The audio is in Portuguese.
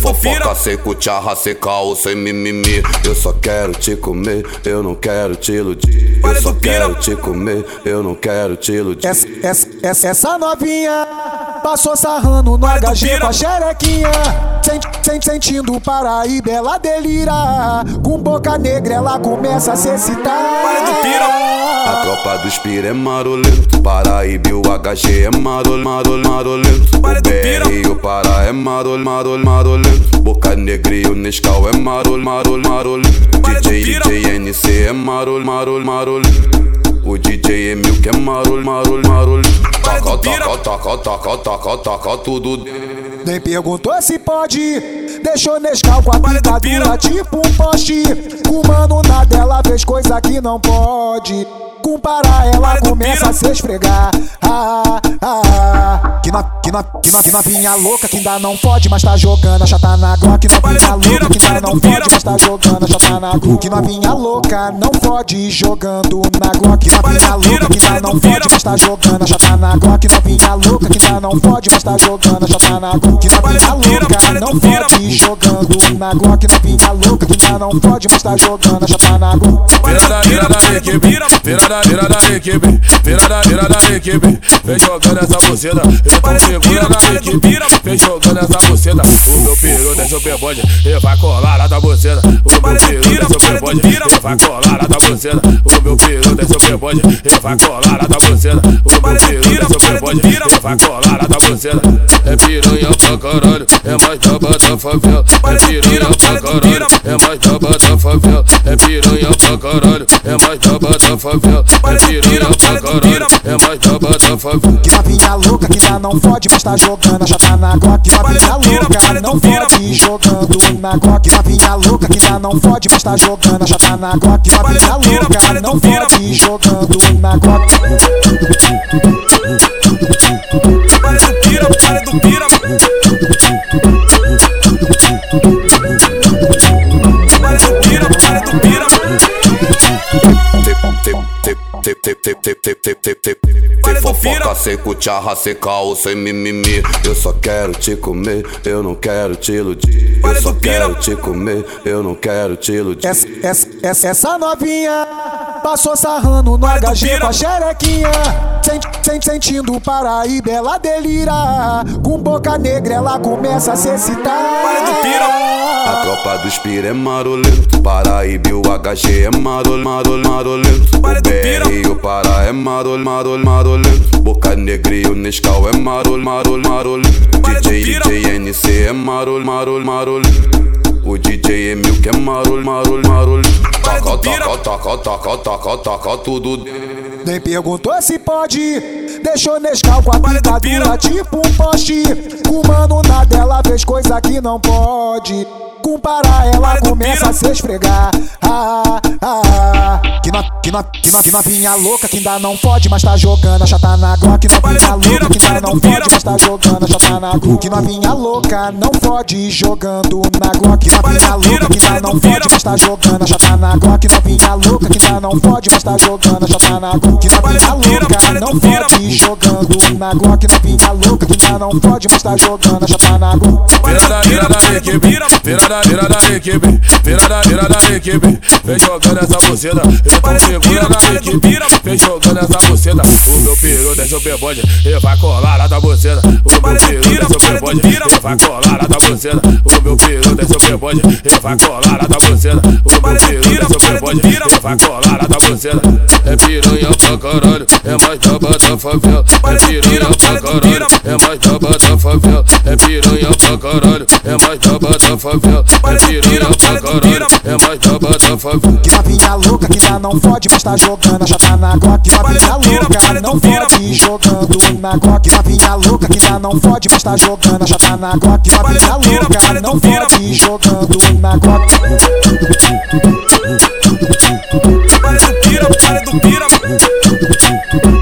fofoca sem cucharra, sem caô, sem mimimi. Eu só quero te comer, eu não quero te iludir. Eu só quero te comer, eu não quero te iludir. Essa, essa, essa, essa novinha passou sarrando no HG com a xerequinha. Sent, sent, sentindo o Paraíba, ela delira. Com boca negra, ela começa a se excitar. A tropa dos pira é marolento. Paraíba e o HG é marol, marol, marolento. O BR e o Pará é marol, marol, marolento. Boca negra e o Nescau é marol, marol, marolento. DJ DJ NC é marol, marol, marolento. O DJ Emil que é marol, marol, marolento. Taca, taca, taca, taca, taca, taca, tudo Nem perguntou se pode. Deixou Nescau com a vida dura, tipo um poste. Com mano na dela fez coisa que não pode. Com para ela começa a se esfregar. Ah, ah, ah. Que, na, que, na, que, na, que novinha louca que ainda não pode, mas tá jogando a chata na Glock. Que novinha louca que ainda não pode, mas tá jogando a chata na Glock. Que novinha louca não pode jogando na Glock. Que novinha louca que ainda não pode, mas tá jogando a chata na Glock. Que novinha louca que ainda não pode, mas tá jogando a chata na Glock. Que novinha louca não pode jogando na Glock. Que novinha louca que ainda não pode, mas tá jogando a chata na Glock. Virada, virada da equipe, virada, virada da equipe, virada, virada da equipe, vem jogando essa buceta, eu tô equipe, vem jogando essa buceta, o meu peru o pebode, ele vai colar lá da buceta, o meu peru o pebode, ele vai colar lá da buceta, o meu peru desce o pebode, ele vai colar lá da buceta, o meu peru o pebode, ele vai colar lá da buceta, é piranha pra caralho, é mais braba da favela, é piranha pra caralho, é mais braba da favela, é piranha pra caralho, é mais braba da favela, é piranha pra caralho, é mais braba da favela. Que novinha louca que ainda não pode, mas tá jogando. A chata na Glock. Que novinha louca não pode jogando na Glock. Que novinha louca que ainda não pode, mas tá jogando a chata na Glock. Que novinha louca não pode jogando na Glock. Para do pira, para do pira. Para do pira, para do pira. Tem, tem, tem, tem, tem, tem, tem, tem, fofoca sem cucharra, sem caô, sem mimimi. Eu só quero te comer, eu não quero te iludir. Eu só quero te comer, eu não quero te iludir. Essa, essa, essa, essa novinha passou sarrando no HG com a xerequinha. Sent, sent, sentindo o Paraíba, ela delira. Com boca negra, ela começa a se excitar. A tropa dos pira é marolento. Paraíba e o HG é marol, marol, marolento. O BR e o Pará é marol, marol, marolento. Boca negra e o Nescau é marol, marol, marolento. DJ DJ NC é marol, marol, marolento. O DJ Emil que é marol, marol, marolento. Taca, taca, taca, taca, taca, taca, tudo Nem perguntou se pode. Deixou Nescau com a vida dura, tipo um poste. Com mano na dela fez coisa que não pode. Com para ela começa a se esfregar. Ah, ah, ah. Que, no, que, no, que, no, que novinha louca que ainda não pode, mas tá jogando a chata na Glock. Que novinha louca que ainda não pode, mas tá jogando a chata na Glock. Que novinha louca não pode jogando na Glock. Que novinha louca que ainda não pode, mas tá jogando a chata na Glock. Que novinha louca que ainda não pode, mas tá jogando a chata na Glock. Que novinha louca não pode jogando na Glock. Que novinha louca que ainda não pode, mas tá jogando a chata na Glock. Da equipe, virada, virada da equipe, virada, virada da equipe, vem jogando essa buceta, eu tô segura na equipe, vem jogando essa buceta, o meu peru desce o pebode, ele vai colar lá da buceta, o meu peru desce o pebode, ele vai colar lá da buceta, o meu peru desce o pebode, ele vai colar lá da buceta, o meu peru desce o pebode, ele vai colar lá da buceta, é piranha pra caralho, é mais braba da favela, é piranha pra caralho, é mais braba da favela, é piranha pra caralho, é mais braba da favela, é piranha pra caralho, é mais braba da favela. Que novinha louca que ainda não pode, mas tá jogando a chata na Glock. Que novinha louca não pode jogando na Glock. Que novinha louca que ainda não pode, mas tá jogando a chata na Glock. Que novinha louca não pode jogando na Glock. Para do pira, para do pira.